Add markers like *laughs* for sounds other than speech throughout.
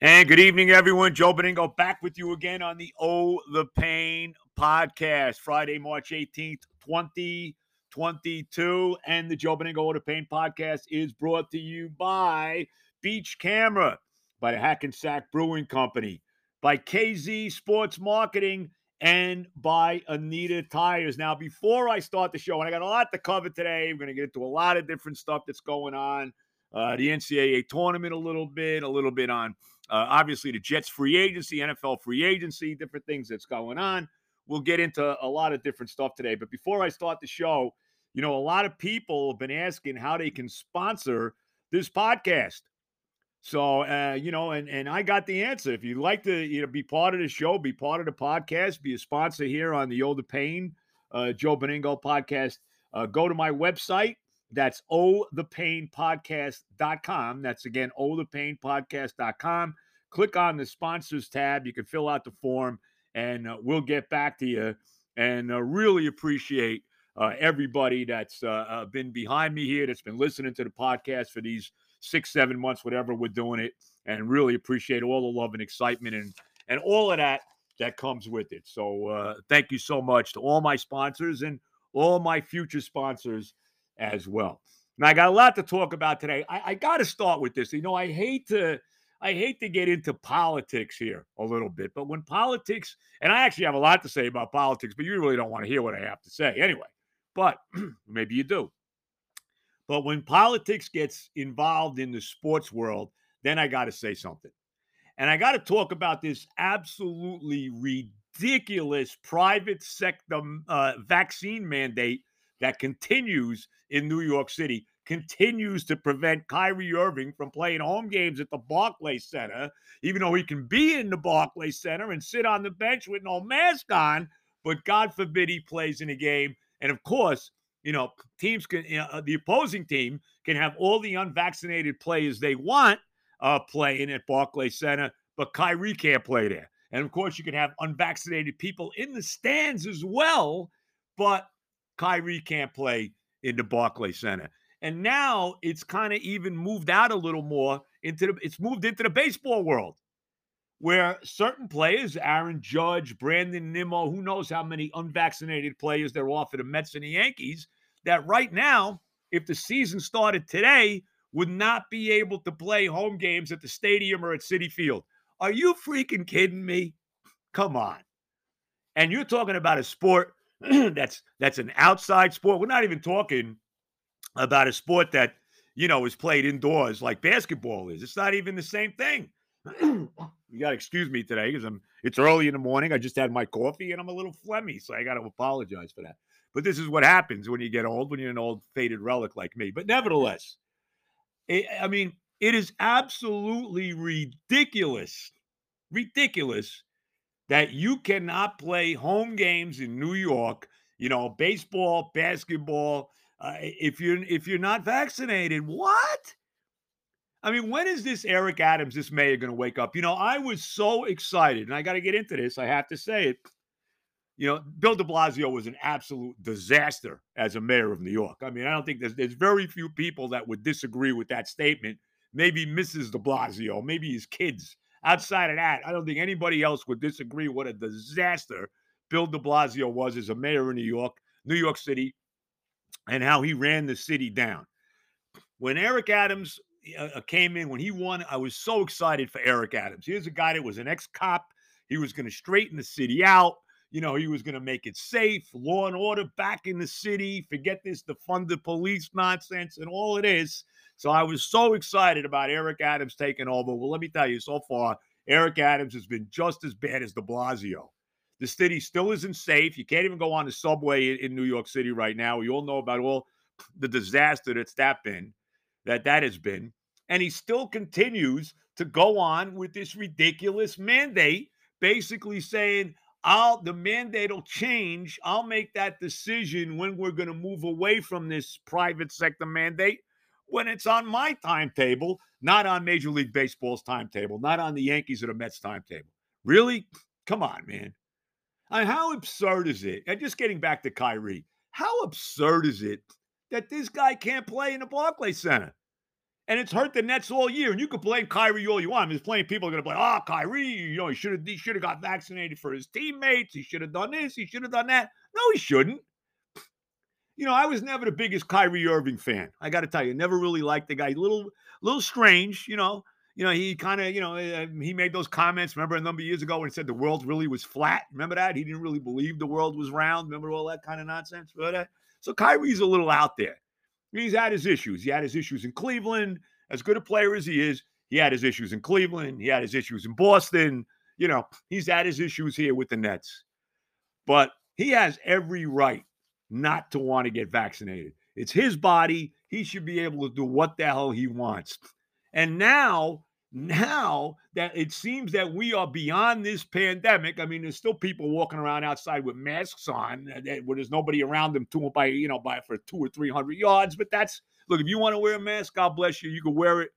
And good evening, everyone. Joe Benigno back with you again on the Oh the Pain podcast, Friday, March 18th, 2022. And the Joe Benigno Oh the Pain podcast is brought to you by Beach Camera, by the Hackensack Brewing Company, by KZ Sports Marketing, and by Anita Tires. Now, before I start the show, and I got a lot to cover today, we're going to get into a lot of different stuff that's going on. Uh, the NCAA tournament, a little bit, a little bit on uh, obviously the Jets free agency, NFL free agency, different things that's going on. We'll get into a lot of different stuff today. But before I start the show, you know, a lot of people have been asking how they can sponsor this podcast. So, uh, you know, and and I got the answer. If you'd like to, you know, be part of the show, be part of the podcast, be a sponsor here on the Older Pain, uh, Joe Benigno podcast, uh, go to my website. That's othepainpodcast.com. That's again, othepainpodcast.com. Click on the sponsors tab. You can fill out the form and uh, we'll get back to you. And uh, really appreciate uh, everybody that's uh, uh, been behind me here, that's been listening to the podcast for these six, seven months, whatever we're doing it, and really appreciate all the love and excitement and and all of that that comes with it. So uh, thank you so much to all my sponsors and all my future sponsors as well. Now I got a lot to talk about today. I, I got to start with this. You know, I hate to I hate to get into politics here a little bit, but when politics, and I actually have a lot to say about politics, but you really don't want to hear what I have to say anyway. But *clears throat* maybe you do. But when politics gets involved in the sports world, then I got to say something. And I got to talk about this absolutely ridiculous private sector uh, vaccine mandate that continues in New York City continues to prevent Kyrie Irving from playing home games at the Barclays Center, even though he can be in the Barclays Center and sit on the bench with no mask on. But God forbid he plays in a game. And of course, you know, teams can, you know, the opposing team can have all the unvaccinated players they want uh, playing at Barclays Center, but Kyrie can't play there. And of course, you can have unvaccinated people in the stands as well, but Kyrie can't play in the Barclays Center. And now it's kind of even moved out a little more into the it's moved into the baseball world where certain players, Aaron Judge, Brandon Nimmo, who knows how many unvaccinated players there are for the Mets and the Yankees, that right now, if the season started today, would not be able to play home games at the stadium or at Citi Field. Are you freaking kidding me? Come on. And you're talking about a sport *clears throat* that's that's an outside sport. We're not even talking about a sport that you know is played indoors like basketball is. It's not even the same thing. *clears throat* you got to excuse me today because I'm. It's early in the morning. I just had my coffee and I'm a little phlegmy, so I got to apologize for that. But this is what happens when you get old, when you're an old faded relic like me. But nevertheless, it, I mean, it is absolutely ridiculous, ridiculous that you cannot play home games in New York. You know, baseball, basketball uh, if you're if you're not vaccinated. What? I mean, when is this Eric Adams, this mayor, going to wake up? You know, I was so excited, and I got to get into this. I have to say it. You know, Bill de Blasio was an absolute disaster as a mayor of New York. I mean, I don't think there's there's very few people that would disagree with that statement. Maybe Mrs. de Blasio, maybe his kids. Outside of that, I don't think anybody else would disagree what a disaster Bill de Blasio was as a mayor of New York, New York City, and how he ran the city down. When Eric Adams uh, uh, came in, when he won, I was so excited for Eric Adams. Here's a guy that was an ex cop. He was going to straighten the city out. You know, he was going to make it safe, law and order back in the city. Forget this defunded police nonsense and all it is. So I was so excited about Eric Adams taking over. Well, let me tell you, so far, Eric Adams has been just as bad as de Blasio. The city still isn't safe. You can't even go on the subway in, New York City right now. We all know about all the disaster that's that been, that that has been. And he still continues to go on with this ridiculous mandate, basically saying, I'll the mandate will change. I'll make that decision when we're going to move away from this private sector mandate when it's on my timetable, not on Major League Baseball's timetable, not on the Yankees or the Mets timetable. Really? Come on, man. How absurd is it? And just getting back to Kyrie, how absurd is it that this guy can't play in the Barclays Center? And it's hurt the Nets all year. And you can blame Kyrie all you want. There's plenty of people are going to blame, oh, ah, Kyrie, you know, he should have he should have got vaccinated for his teammates. He should have done this. He should have done that. No, he shouldn't. You know, I was never the biggest Kyrie Irving fan. I got to tell you, never really liked the guy. A little, little strange, you know. You know, he kind of, you know, eh, he made those comments. Remember a number of years ago when he said the world really was flat. Remember that? He didn't really believe the world was round. Remember all that kind of nonsense? But, so Kyrie's a little out there. He's had his issues. He had his issues in Cleveland. As good a player as he is, he had his issues in Cleveland. He had his issues in Boston. You know, he's had his issues here with the Nets. But he has every right not to want to get vaccinated. It's his body. He should be able to do what the hell he wants. And now, now that it seems that we are beyond this pandemic, I mean, there's still people walking around outside with masks on uh, where there's nobody around them to by you know by for two or three hundred yards. But that's look, if you want to wear a mask, God bless you. You can wear it,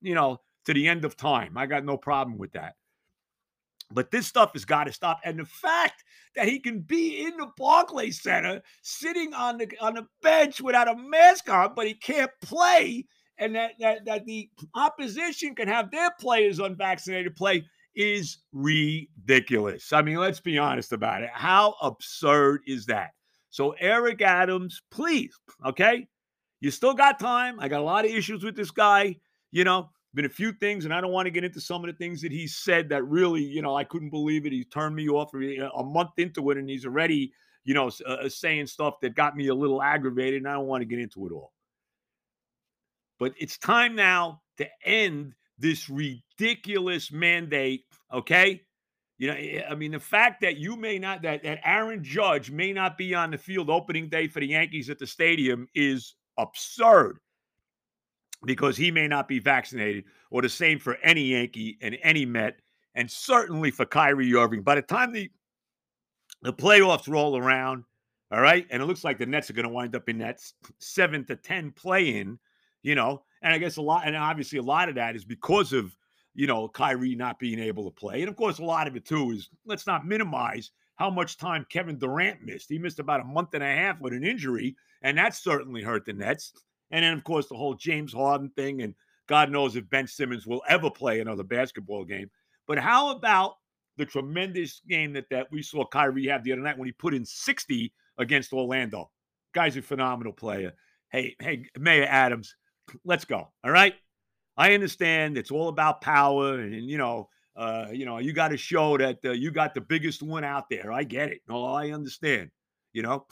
you know, to the end of time. I got no problem with that. But this stuff has got to stop. And the fact that he can be in the Barclays Center sitting on the on the bench without a mask on, but he can't play, and that that, that the opposition can have their players unvaccinated play is ridiculous. I mean, let's be honest about it. How absurd is that? So, Eric Adams, please, okay? You still got time. I got a lot of issues with this guy. You know, been a few things, and I don't want to get into some of the things that he said that really, you know, I couldn't believe it. He turned me off a month into it, and he's already, you know, uh, uh, saying stuff that got me a little aggravated, and I don't want to get into it all. But it's time now to end this ridiculous mandate, okay? You know, eh, I mean, the fact that you may not, that, that Aaron Judge may not be on the field opening day for the Yankees at the stadium is absurd because he may not be vaccinated, or the same for any Yankee and any Met, and certainly for Kyrie Irving. By the time the the playoffs roll around, all right, and it looks like the Nets are going to wind up in that seven to ten play in, you know, and I guess a lot, and obviously a lot of that is because of you know Kyrie not being able to play, and of course a lot of it too is let's not minimize how much time Kevin Durant missed. He missed about a month and a half with an injury, and that certainly hurt the Nets. And then, of course, the whole James Harden thing. And God knows if Ben Simmons will ever play another basketball game. But how about the tremendous game that, that we saw Kyrie have the other night when he put in 60 against Orlando? Guy's a phenomenal player. Hey, hey, Mayor Adams, let's go. All right. I understand it's all about power, and, and you know, uh, you know, you got to show that uh, you got the biggest one out there. I get it. No, I understand. You know,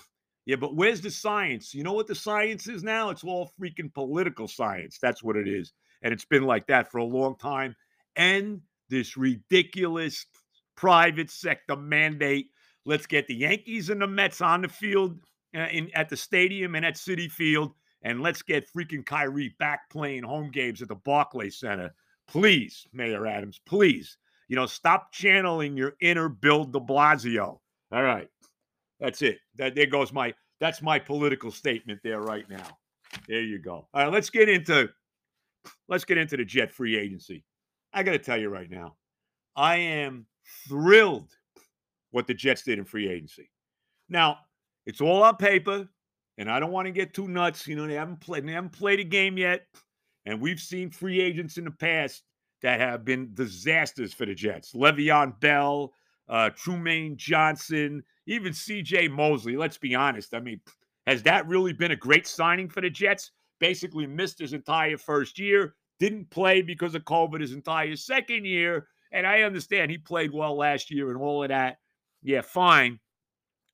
yeah, but where's the science? You know what the science is now? It's all freaking political science. That's what it is. And it's been like that for a long time. And this ridiculous private sector mandate. Let's get the Yankees and the Mets on the field uh, in at the stadium and at Citi Field, and let's get freaking Kyrie back playing home games at the Barclays Center. Please, Mayor Adams, please. You know, stop channeling your inner Bill de Blasio. All right. That's it. That there goes my that's my political statement there right now. There you go. All right, let's get into let's get into the jet free agency. I got to tell you right now, I am thrilled what the Jets did in free agency. Now, it's all on paper, and I don't want to get too nuts. You know, they haven't played, they haven't played a game yet, and we've seen free agents in the past that have been disasters for the Jets. Le'Veon Bell, uh, Trumaine Johnson, even CJ Mosley. Let's be honest. I mean, has that really been a great signing for the Jets? Basically, missed his entire first year, didn't play because of COVID his entire second year. And I understand he played well last year and all of that. Yeah, fine.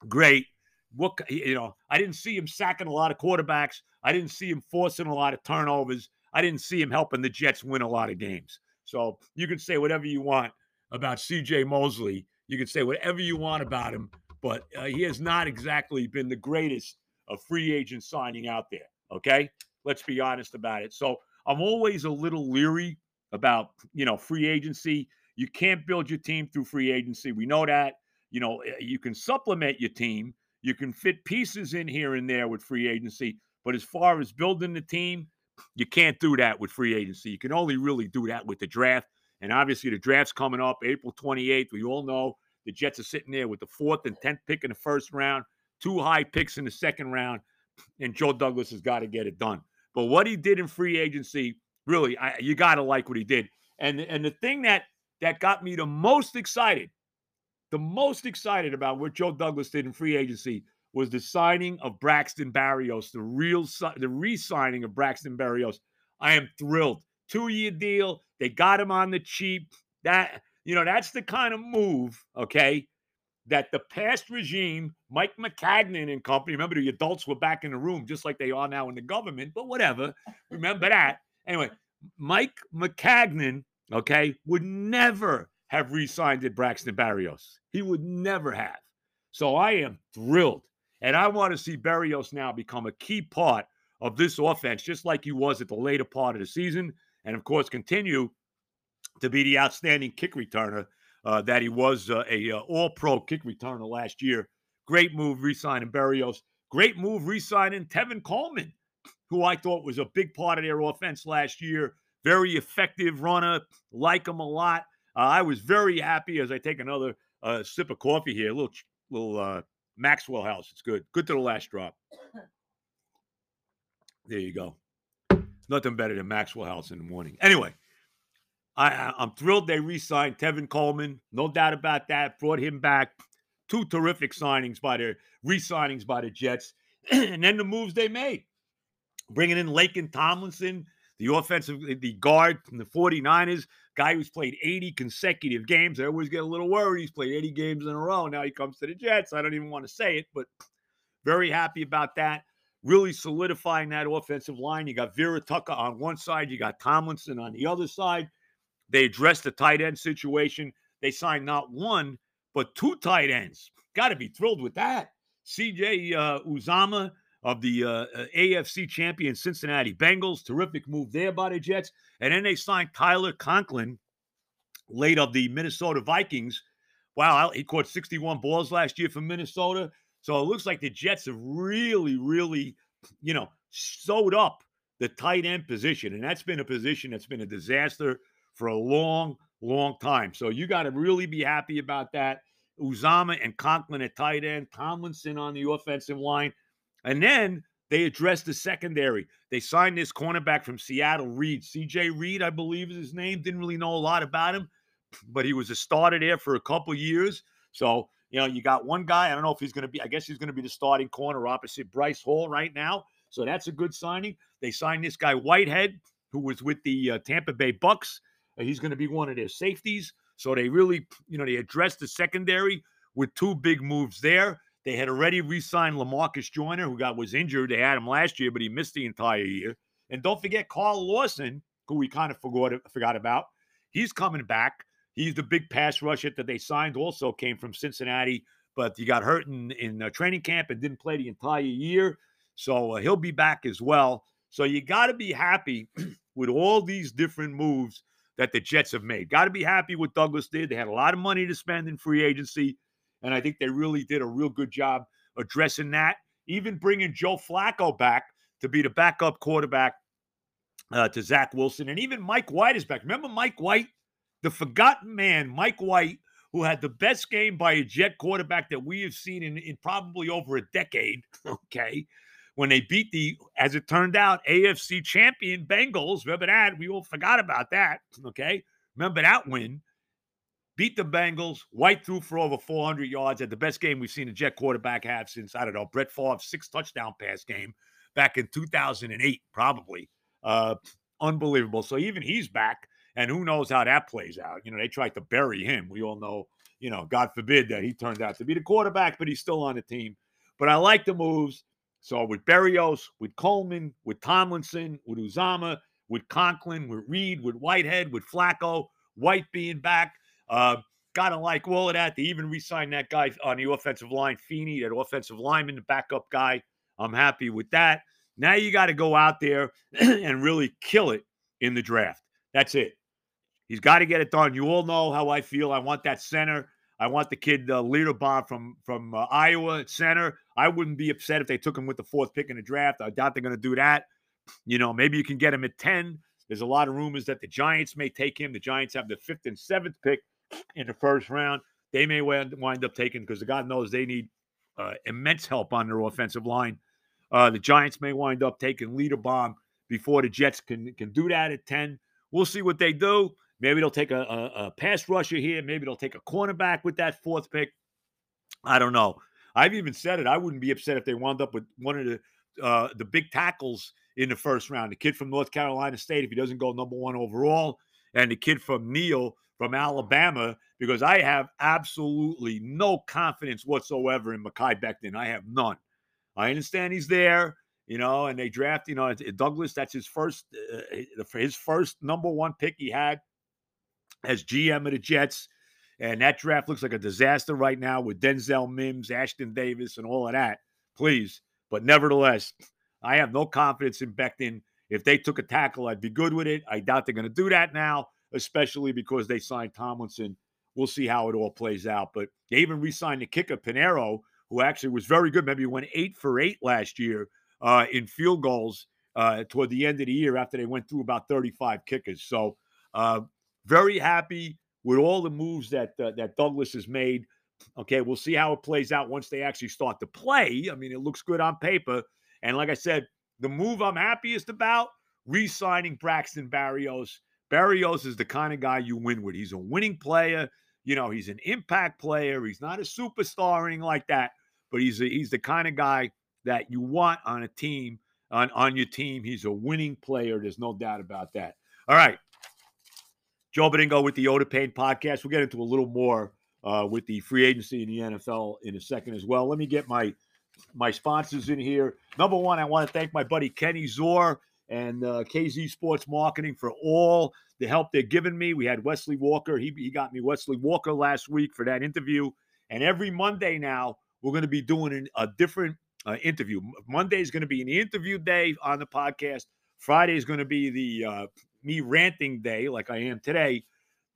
Great. What you know, I didn't see him sacking a lot of quarterbacks. I didn't see him forcing a lot of turnovers. I didn't see him helping the Jets win a lot of games. So you can say whatever you want about CJ Mosley. You can say whatever you want about him but uh, he has not exactly been the greatest of free agent signing out there. Okay, let's be honest about it. So I'm always a little leery about you know free agency. You can't build your team through free agency. We know that. You know eh, you can supplement your team. You can fit pieces in here and there with free agency. But as far as building the team, you can't do that with free agency. You can only really do that with the draft. And obviously, the draft's coming up April 28th. We all know the Jets are sitting there with the fourth and tenth pick in the first round, two high picks in the second round, and Joe Douglas has got to get it done. But what he did in free agency really, I, you got to like what he did. And and the thing that that got me the most excited, the most excited about what Joe Douglas did in free agency was the signing of Braxton Berrios, the real the re-signing of Braxton Berrios. I am thrilled. Two-year deal. They got him on the cheap. That you know, that's the kind of move, okay, that the past regime, Mike Maccagnan and company, remember the adults were back in the room just like they are now in the government, but whatever. Remember that. Anyway, Mike Maccagnan, okay, would never have re-signed at Braxton Berrios. He would never have. So I am thrilled. And I want to see Berrios now become a key part of this offense, just like he was at the later part of the season. And of course, continue to be the outstanding kick returner uh, that he was uh, a uh, all-pro kick returner last year. Great move re-signing Berrios. Great move re-signing Tevin Coleman, who I thought was a big part of their offense last year. Very effective runner. Like him a lot. Uh, I was very happy as I take another uh, sip of coffee here. A little, little uh, Maxwell House. It's good. Good to the last drop. There you go. Nothing better than Maxwell House in the morning. Anyway, I, I'm thrilled they re-signed Tevin Coleman. No doubt about that. Brought him back. Two terrific signings by the re-signings by the Jets, *clears throat* and then the moves they made, bringing in Laken Tomlinson, the offensive, the guard from the 49ers, guy who's played 80 consecutive games. I always get a little worried. He's played 80 games in a row. Now he comes to the Jets. I don't even want to say it, but very happy about that. Really solidifying that offensive line. You got Vera Tucker on one side, you got Tomlinson on the other side. They addressed the tight end situation. They signed not one, but two tight ends. Got to be thrilled with that. CJ uh, Uzomah of the uh, uh AFC champion Cincinnati Bengals. Terrific move there by the Jets. And then they signed Tyler Conklin, late of the Minnesota Vikings. Wow, he caught 61 balls last year for Minnesota. So it looks like the Jets have really, really, you know, sewed up the tight end position. And that's been a position that's been a disaster for a long, long time. So you got to really be happy about that. Uzomah and Conklin at tight end, Tomlinson on the offensive line. And then they addressed the secondary. They signed this cornerback from Seattle, Reed. DJ Reed, I believe is his name. Didn't really know a lot about him, but he was a starter there for a couple years. So, you know, you got one guy. I don't know if he's going to be, I guess he's going to be the starting corner opposite Bryce Hall right now. So that's a good signing. They signed this guy, Whitehead, who was with the uh, Tampa Bay Bucks. Uh, he's going to be one of their safeties. So they really, you know, they addressed the secondary with two big moves there. They had already re-signed Lamarcus Joyner, who got was injured. They had him last year, but he missed the entire year. And don't forget Carl Lawson, who we kind of forgot forgot about. He's coming back. He's the big pass rusher that they signed. Also came from Cincinnati, but he got hurt in in uh, training camp and didn't play the entire year. So uh, he'll be back as well. So you got to be happy *clears throat* with all these different moves that the Jets have made. Got to be happy with Douglas did. They had a lot of money to spend in free agency, and I think they really did a real good job addressing that. Even bringing Joe Flacco back to be the backup quarterback uh, to Zach Wilson, and even Mike White is back. Remember Mike White, the forgotten man, Mike White, who had the best game by a Jet quarterback that we have seen in, in probably over a decade. *laughs* Okay, when they beat the, as it turned out, AFC champion Bengals. Remember that? We all forgot about that. Okay. Remember that win? Beat the Bengals. White threw for over 400 yards at the best game we've seen a Jet quarterback have since, I don't know, Brett Favre's six touchdown pass game back in 2008, probably. Uh, unbelievable. So even he's back, and who knows how that plays out. You know, they tried to bury him. We all know, you know, God forbid that he turned out to be the quarterback, but he's still on the team. But I like the moves. So with Berrios, with Coleman, with Tomlinson, with Uzomah, with Conklin, with Reed, with Whitehead, with Flacco, White being back, uh, gotta like all of that. They even re-signed that guy on the offensive line, Feeney, that offensive lineman, the backup guy. I'm happy with that. Now you got to go out there *clears throat* and really kill it in the draft. That's it. He's got to get it done. You all know how I feel. I want that center. I want the kid uh, Linderbaum from from uh, Iowa at center. I wouldn't be upset if they took him with the fourth pick in the draft. I doubt they're going to do that. You know, maybe you can get him at 10. There's a lot of rumors that the Giants may take him. The Giants have the fifth and seventh pick in the first round. They may wind up taking because God knows they need uh, immense help on their offensive line. Uh, the Giants may wind up taking Linderbaum before the Jets can can do that at 10. We'll see what they do. Maybe they'll take a, a, a pass rusher here. Maybe they'll take a cornerback with that fourth pick. I don't know. I've even said it. I wouldn't be upset if they wound up with one of the uh, the big tackles in the first round. The kid from North Carolina State, if he doesn't go number one overall, and the kid from Neal from Alabama, because I have absolutely no confidence whatsoever in Mekhi Becton. I have none. I understand he's there, you know, and they draft, you know, Douglas. That's his first, uh, his first number one pick he had as GM of the Jets. And that draft looks like a disaster right now with Denzel Mims, Ashtyn Davis, and all of that. Please. But nevertheless, I have no confidence in Becton. If they took a tackle, I'd be good with it. I doubt they're going to do that now, especially because they signed Tomlinson. We'll see how it all plays out. But they even re signed the kicker, Pineiro, who actually was very good. Maybe went eight for eight last year uh, in field goals uh, toward the end of the year after they went through about 35 kickers. So, uh, very happy with all the moves that uh, that Douglas has made. Okay, we'll see how it plays out once they actually start to play. I mean, it looks good on paper, and like I said, the move I'm happiest about re-signing Braxton Berrios. Berrios is the kind of guy you win with. He's a winning player. You know, he's an impact player. He's not a superstar or anything like that, but he's a, he's the kind of guy that you want on a team on on your team. He's a winning player. There's no doubt about that. All right. Joe Benigno with the Oda Pain podcast. We'll get into a little more uh, with the free agency in the NFL in a second as well. Let me get my my sponsors in here. Number one, I want to thank my buddy Kenny Zor and uh, KZ Sports Marketing for all the help they're giving me. We had Wesley Walker. He, he got me Wesley Walker last week for that interview. And every Monday now, we're going to be doing an, a different uh, interview. Monday is going to be an interview day on the podcast. Friday is going to be the uh, me ranting day, like I am today.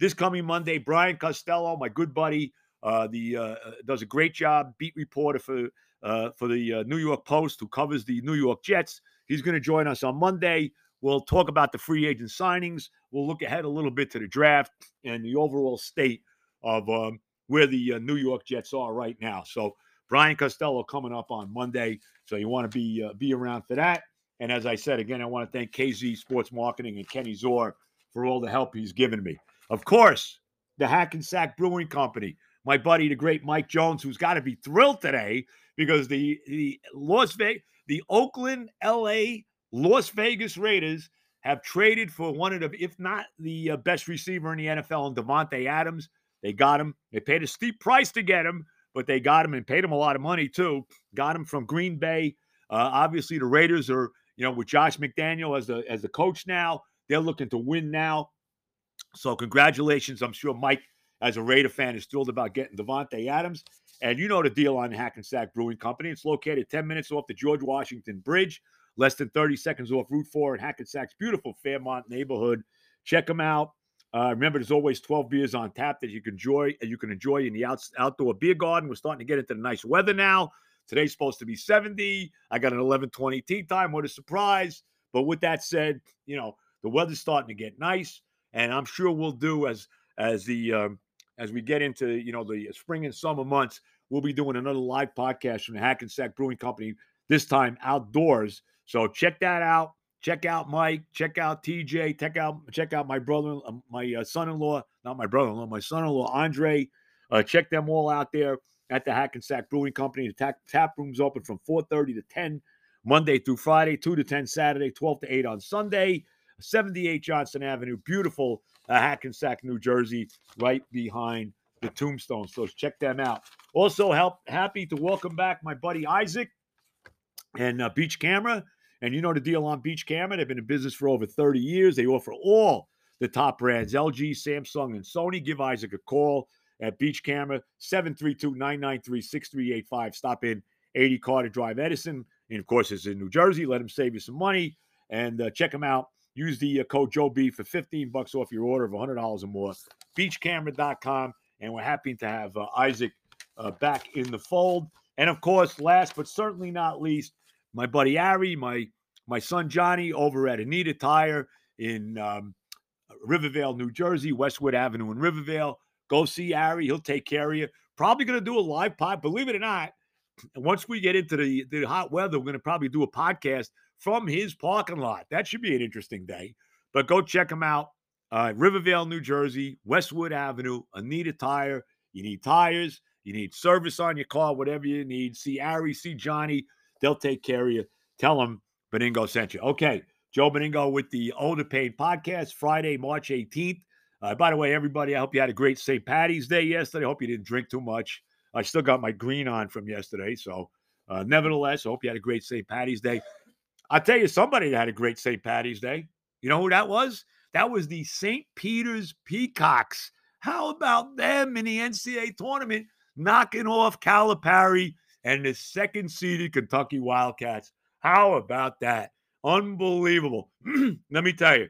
This coming Monday, Brian Costello, my good buddy, uh, the uh, uh, does a great job, beat reporter for uh, for the uh, New York Post, who covers the New York Jets. He's going to join us on Monday. We'll talk about the free agent signings. We'll look ahead a little bit to the draft and the overall state of um, where the uh, New York Jets are right now. So Brian Costello coming up on Monday. So you want to be be around for that. And as I said, again, I want to thank KZ Sports Marketing and Kenny Zor for all the help he's given me. Of course, the Hackensack Brewing Company, my buddy, the great Mike Jones, who's got to be thrilled today because the the Las Vegas, the Oakland, LA, Las Vegas Raiders have traded for one of the, if not the uh, best receiver in the NFL, and Davante Adams. They got him. They paid a steep price to get him, but they got him and paid him a lot of money too. Got him from Green Bay. Uh, obviously, the Raiders are you know, with Josh McDaniel as the as the coach now, they're looking to win now. So congratulations. I'm sure Mike, as a Raider fan, is thrilled about getting Davante Adams. And you know the deal on the Hackensack Brewing Company. It's located 10 minutes off the George Washington Bridge, less than 30 seconds off Route 4 in Hackensack's beautiful Fairmount neighborhood. Check them out. Uh, remember, there's always 12 beers on tap that you can enjoy. You can enjoy in the out, outdoor beer garden. We're starting to get into the nice weather now. Today's supposed to be 70. I got an 11:20 tea time. What a surprise! But with that said, you know the weather's starting to get nice, and I'm sure we'll do as as the um, as we get into you know the spring and summer months. We'll be doing another live podcast from the Hackensack Brewing Company. This time outdoors. So check that out. Check out Mike. Check out TJ. Check out check out my brother, uh, my uh, son-in-law, not my brother-in-law, my son-in-law Andre. Uh, check them all out there at the Hackensack Brewing Company. The tap, tap room's open from 4.30 to 10 Monday through Friday, 2 to 10 Saturday, 12 to 8 on Sunday. 78 Johnson Avenue, beautiful uh, Hackensack, New Jersey, right behind the tombstone. So check them out. Also, help happy to welcome back my buddy Isaac and uh, Beach Camera. And you know the deal on Beach Camera. They've been in business for over 30 years. They offer all the top brands LG, Samsung, and Sony. Give Isaac a call at Beach Camera, 732-993-6385. Stop in 80 Carter Drive, Edison. And of course, it's in New Jersey. Let them save you some money and uh, check them out. Use the uh, code Joe B for 15 bucks off your order of $100 or more. Beachcamera.com. And we're happy to have uh, Isaac uh, back in the fold. And of course, last but certainly not least, my buddy Ari, my my son Johnny over at Anita Tire in um, Rivervale, New Jersey, Westwood Avenue in Rivervale. Go see Ari. He'll take care of you. Probably going to do a live pod. Believe it or not, *clears throat* once we get into the, the hot weather, we're going to probably do a podcast from his parking lot. That should be an interesting day. But go check him out. Uh, Rivervale, New Jersey, Westwood Avenue, Anita Tire. You need tires, you need service on your car, whatever you need. See Ari, see Johnny. They'll take care of you. Tell them Benigno sent you. Okay. Joe Benigno with the Older Pain podcast, Friday, March 18th. Uh, by the way, everybody, I hope you had a great St. Patty's Day yesterday. I hope you didn't drink too much. I still got my green on from yesterday. So, uh, nevertheless, I hope you had a great St. Patty's Day. I'll tell you, somebody had a great St. Patty's Day. You know who that was? That was the St. Peter's Peacocks. How about them in the NCAA tournament knocking off Calipari and the second seeded Kentucky Wildcats? How about that? Unbelievable. *clears throat* Let me tell you,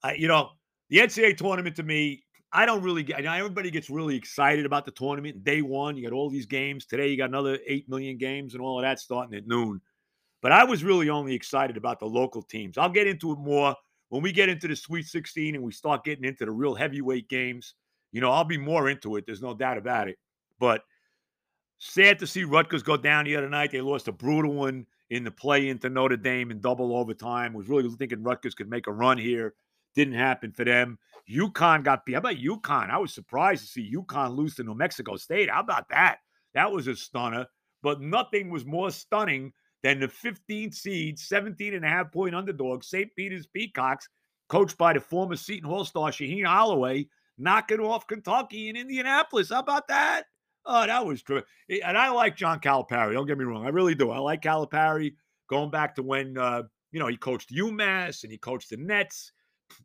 I, you know, the NCAA tournament to me, I don't really get. Everybody gets really excited about the tournament. Day one, you got all these games. Today, you got another eight million games and all of that starting at noon. But I was really only excited about the local teams. I'll get into it more when we get into the Sweet 16 and we start getting into the real heavyweight games. You know, I'll be more into it. There's no doubt about it. But sad to see Rutgers go down the other night. They lost a brutal one in the play into Notre Dame in double overtime. Was really thinking Rutgers could make a run here. Didn't happen for them. UConn got beat. How about UConn? I was surprised to see UConn lose to New Mexico State. How about that? That was a stunner. But nothing was more stunning than the 15th seed, 17 and a half point underdog, St. Peter's Peacocks, coached by the former Seton Hall star Shaheen Holloway, knocking off Kentucky in Indianapolis. How about that? Oh, that was true. And I like John Calipari. Don't get me wrong. I really do. I like Calipari going back to when, uh, you know, he coached UMass and he coached the Nets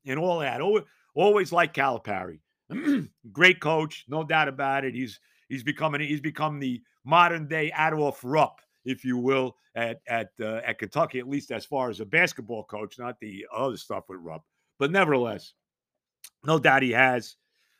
and all that. Always, always like Calipari. *clears throat* Great coach, no doubt about it. He's he's becoming he's become the modern day Adolph Rupp, if you will, at at uh, at Kentucky, at least as far as a basketball coach, not the other stuff with Rupp. But nevertheless, no doubt he has.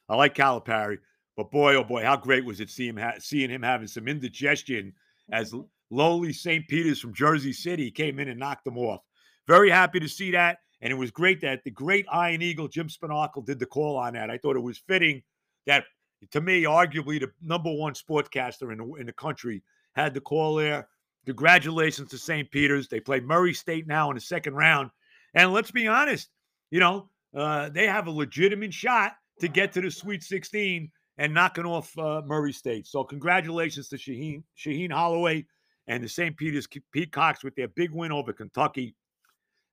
I like Calipari, but boy, oh boy, how great was it seeing him ha- seeing him having some indigestion as lowly St. Peter's from Jersey City came in and knocked him off. Very happy to see that. And it was great that the great Ian Eagle, Jim Spanarkel, did the call on that. I thought it was fitting that, to me, arguably the number one sportscaster in the, in the country had the call there. Congratulations to St. Peter's. They play Murray State now in the second round. And let's be honest, you know, uh, they have a legitimate shot to get to the Sweet 16 and knocking off uh, Murray State. So congratulations to Shaheen, Shaheen Holloway and the St. Peter's Peacocks with their big win over Kentucky.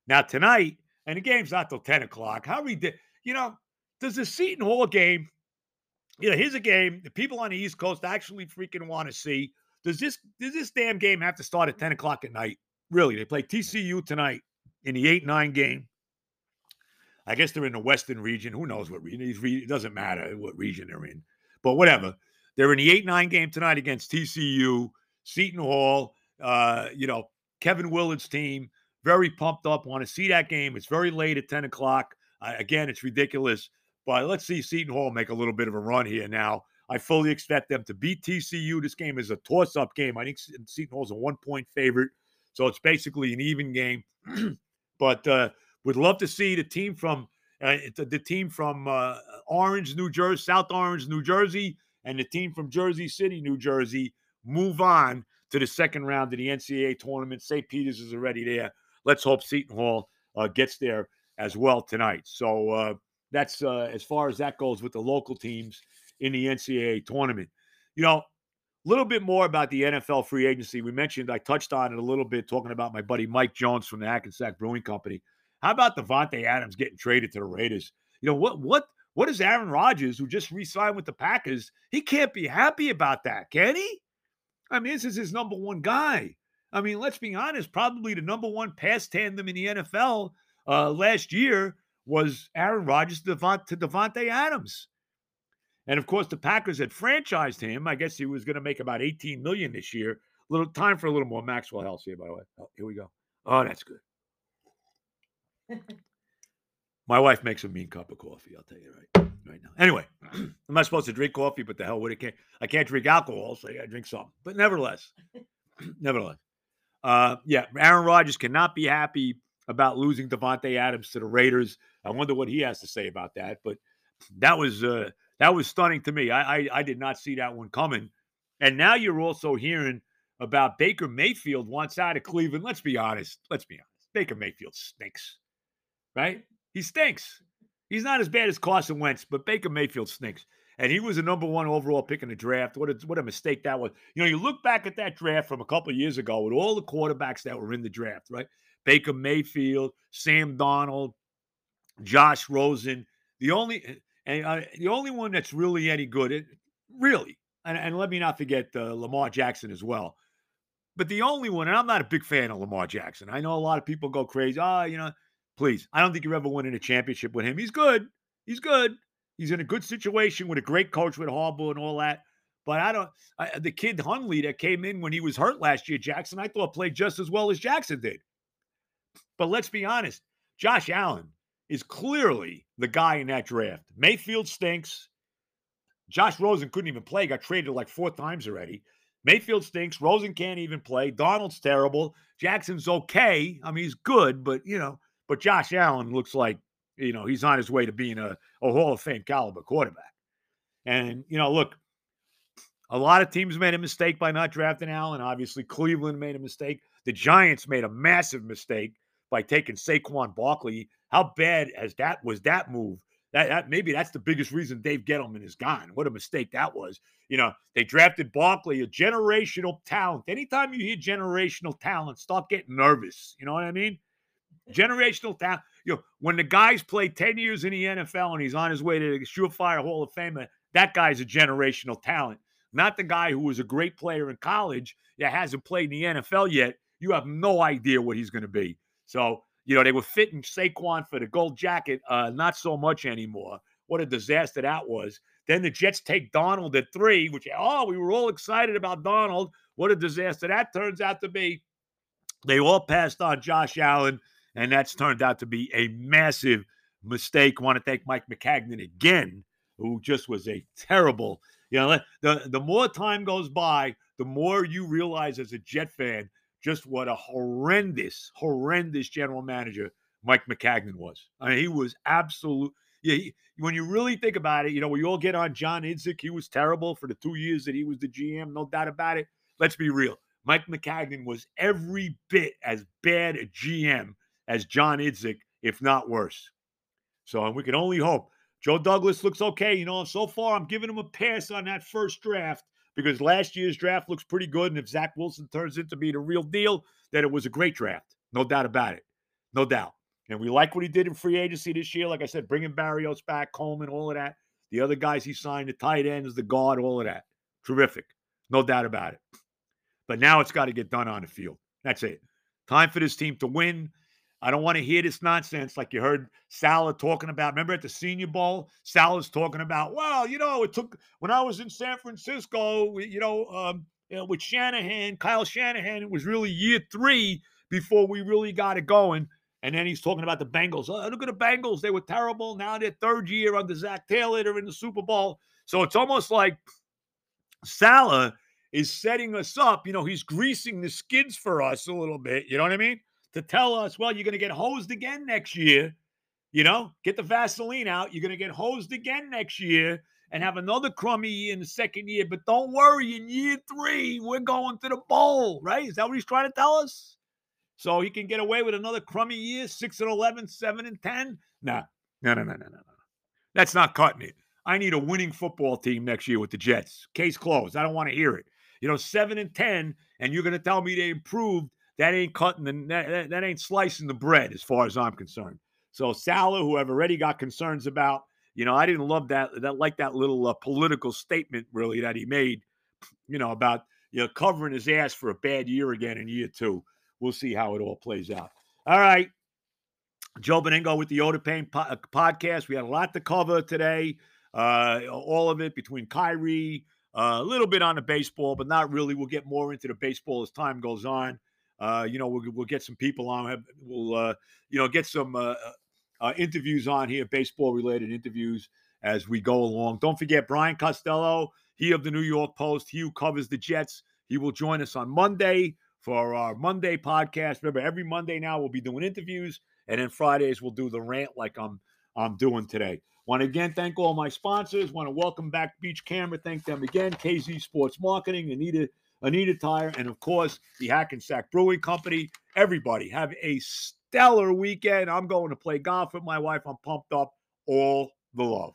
Now tonight, and the game's not till 10 o'clock. How we did, you know, does the Seton Hall game, you know, here's a game the people on the East Coast actually freaking want to see. Does this does this damn game have to start at 10 o'clock at night? Really? They play TCU tonight in the 8-9 game. I guess they're in the Western region. Who knows what region? It doesn't matter what region they're in. But whatever. They're in the 8-9 game tonight against TCU, Seton Hall, uh, you know, Kevin Willard's team. Very pumped up. Want to see that game. It's very late at 10 o'clock. Uh, again, it's ridiculous. But let's see Seton Hall make a little bit of a run here now. I fully expect them to beat TCU. This game is a toss up game. I think Seton Hall's a one point favorite. So it's basically an even game. *clears throat* but uh, would love to see the team from uh, the team from uh, Orange, New Jersey, South Orange, New Jersey, and the team from Jersey City, New Jersey, move on to the second round of the NCAA tournament. St. Peter's is already there let's hope Seton Hall uh, gets there as well tonight. So uh, that's uh, as far as that goes with the local teams in the NCAA tournament. You know, a little bit more about the NFL free agency. We mentioned, I touched on it a little bit, talking about my buddy Mike Jones from the Hackensack Brewing Company. How about Davante Adams getting traded to the Raiders? You know what? What? What is Aaron Rodgers, who just re-signed with the Packers? He can't be happy about that, can he? I mean, this is his number one guy. I mean, let's be honest, probably the number one pass tandem in the NFL uh, last year was Aaron Rodgers to, Davante Adams. And of course, the Packers had franchised him. I guess he was going to make about 18 million this year. A little time for a little more Maxwell House here, by the way. Oh, here we go. Oh, that's good. *laughs* My wife makes a mean cup of coffee. I'll tell you right right now. Anyway, *clears throat* I'm not supposed to drink coffee, but the hell with it. Can't, I can't drink alcohol, so I drink something. But nevertheless, *clears throat* nevertheless, uh, yeah, Aaron Rodgers cannot be happy about losing Davante Adams to the Raiders. I wonder what he has to say about that. But that was uh, that was stunning to me. I, I, I did not see that one coming. And now you're also hearing about Baker Mayfield wants out of Cleveland. Let's be honest. Let's be honest. Baker Mayfield stinks, right? He stinks. He's not as bad as Carson Wentz, but Baker Mayfield stinks. And he was the number one overall pick in the draft. What a, what a mistake that was. You know, you look back at that draft from a couple years ago with all the quarterbacks that were in the draft, right? Baker Mayfield, Sam Donald, Josh Rosen. The only and uh, the only one that's really any good, it, really, and, and, let me not forget uh, Lamar Jackson as well. But the only one, and I'm not a big fan of Lamar Jackson. I know a lot of people go crazy. Ah, oh, you know, please. I don't think you're ever winning a championship with him. He's good. He's good. He's in a good situation with a great coach with Harbaugh and all that. But I don't. I, the kid Huntley that came in when he was hurt last year, Jackson, I thought played just as well as Jackson did. But let's be honest, Josh Allen is clearly the guy in that draft. Mayfield stinks. Josh Rosen couldn't even play, got traded like four times already. Mayfield stinks. Rosen can't even play. Donald's terrible. Jackson's okay. I mean, he's good, but you know, but Josh Allen looks like, you know, he's on his way to being a, a Hall of Fame caliber quarterback. And, you know, look, a lot of teams made a mistake by not drafting Allen. Obviously, Cleveland made a mistake. The Giants made a massive mistake by taking Saquon Barkley. How bad has that was that move? That, that maybe that's the biggest reason Dave Gettleman is gone. What a mistake that was. You know, they drafted Barkley, a generational talent. Anytime you hear generational talent, stop getting nervous. You know what I mean? Generational talent. You know, when the guy's played 10 years in the NFL and he's on his way to the surefire Hall of Fame, that guy's a generational talent. Not the guy who was a great player in college that hasn't played in the NFL yet. You have no idea what he's going to be. So, you know, they were fitting Saquon for the gold jacket, uh, not so much anymore. What a disaster that was. Then the Jets take Donald at three, which, oh, we were all excited about Donald. What a disaster that turns out to be. They all passed on Josh Allen, and that's turned out to be a massive mistake. Want to thank Mike Maccagnan again, who just was a terrible. You know, the the more time goes by, the more you realize as a Jet fan just what a horrendous, horrendous general manager Mike Maccagnan was. I mean, he was absolute. Yeah, he, when you really think about it, you know, we all get on John Idzik. He was terrible for the two years that he was the GM, no doubt about it. Let's be real. Mike Maccagnan was every bit as bad a GM as John Idzik, if not worse. So and we can only hope. Joe Douglas looks okay. You know, so far I'm giving him a pass on that first draft because last year's draft looks pretty good. And if Zach Wilson turns into being the real deal, then it was a great draft. No doubt about it. No doubt. And we like what he did in free agency this year. Like I said, bringing Berrios back, Coleman, all of that. The other guys he signed, the tight ends, the guard, all of that. Terrific. No doubt about it. But now it's got to get done on the field. That's it. Time for this team to win. I don't want to hear this nonsense like you heard Saleh talking about. Remember at the Senior Bowl, Saleh's talking about, well, you know, it took when I was in San Francisco, you know, um, you know, with Shanahan, Kyle Shanahan, it was really year three before we really got it going. And then he's talking about the Bengals. Oh, look at the Bengals. They were terrible. Now they're third year under Zac Taylor. They're in the Super Bowl. So it's almost like Saleh is setting us up. You know, he's greasing the skids for us a little bit. You know what I mean? To tell us, well, you're going to get hosed again next year. You know, get the Vaseline out. You're going to get hosed again next year and have another crummy year in the second year. But don't worry, in year three, we're going to the bowl, right? Is that what he's trying to tell us? So he can get away with another crummy year, 6 and 11, 7 and 10? Nah, no, no, no, no, no, no. That's not cutting it. I need a winning football team next year with the Jets. Case closed. I don't want to hear it. You know, 7 and 10, and you're going to tell me they improved that ain't cutting the that, that ain't slicing the bread as far as I'm concerned. So Saleh, who I've already got concerns about, you know, I didn't love that that like that little uh, political statement really that he made, you know, about you know covering his ass for a bad year again in year two. We'll see how it all plays out. All right. Joe Benigno with the Oda Pain po- uh, podcast. We had a lot to cover today. Uh, all of it between Kyrie, uh, a little bit on the baseball, but not really. We'll get more into the baseball as time goes on. Uh, you know, we'll, we'll get some people on. We'll, uh, you know, get some uh, uh, uh interviews on here, baseball related interviews as we go along. Don't forget Brian Costello, he of the New York Post, he who covers the Jets. He will join us on Monday for our Monday podcast. Remember, every Monday now we'll be doing interviews, and then Fridays we'll do the rant like I'm I'm doing today. Want to again thank all my sponsors. Want to welcome back Beach Camera. Thank them again. KZ Sports Marketing, Anita Anita Tire, and of course, the Hackensack Brewing Company. Everybody have a stellar weekend. I'm going to play golf with my wife. I'm pumped up. All the love.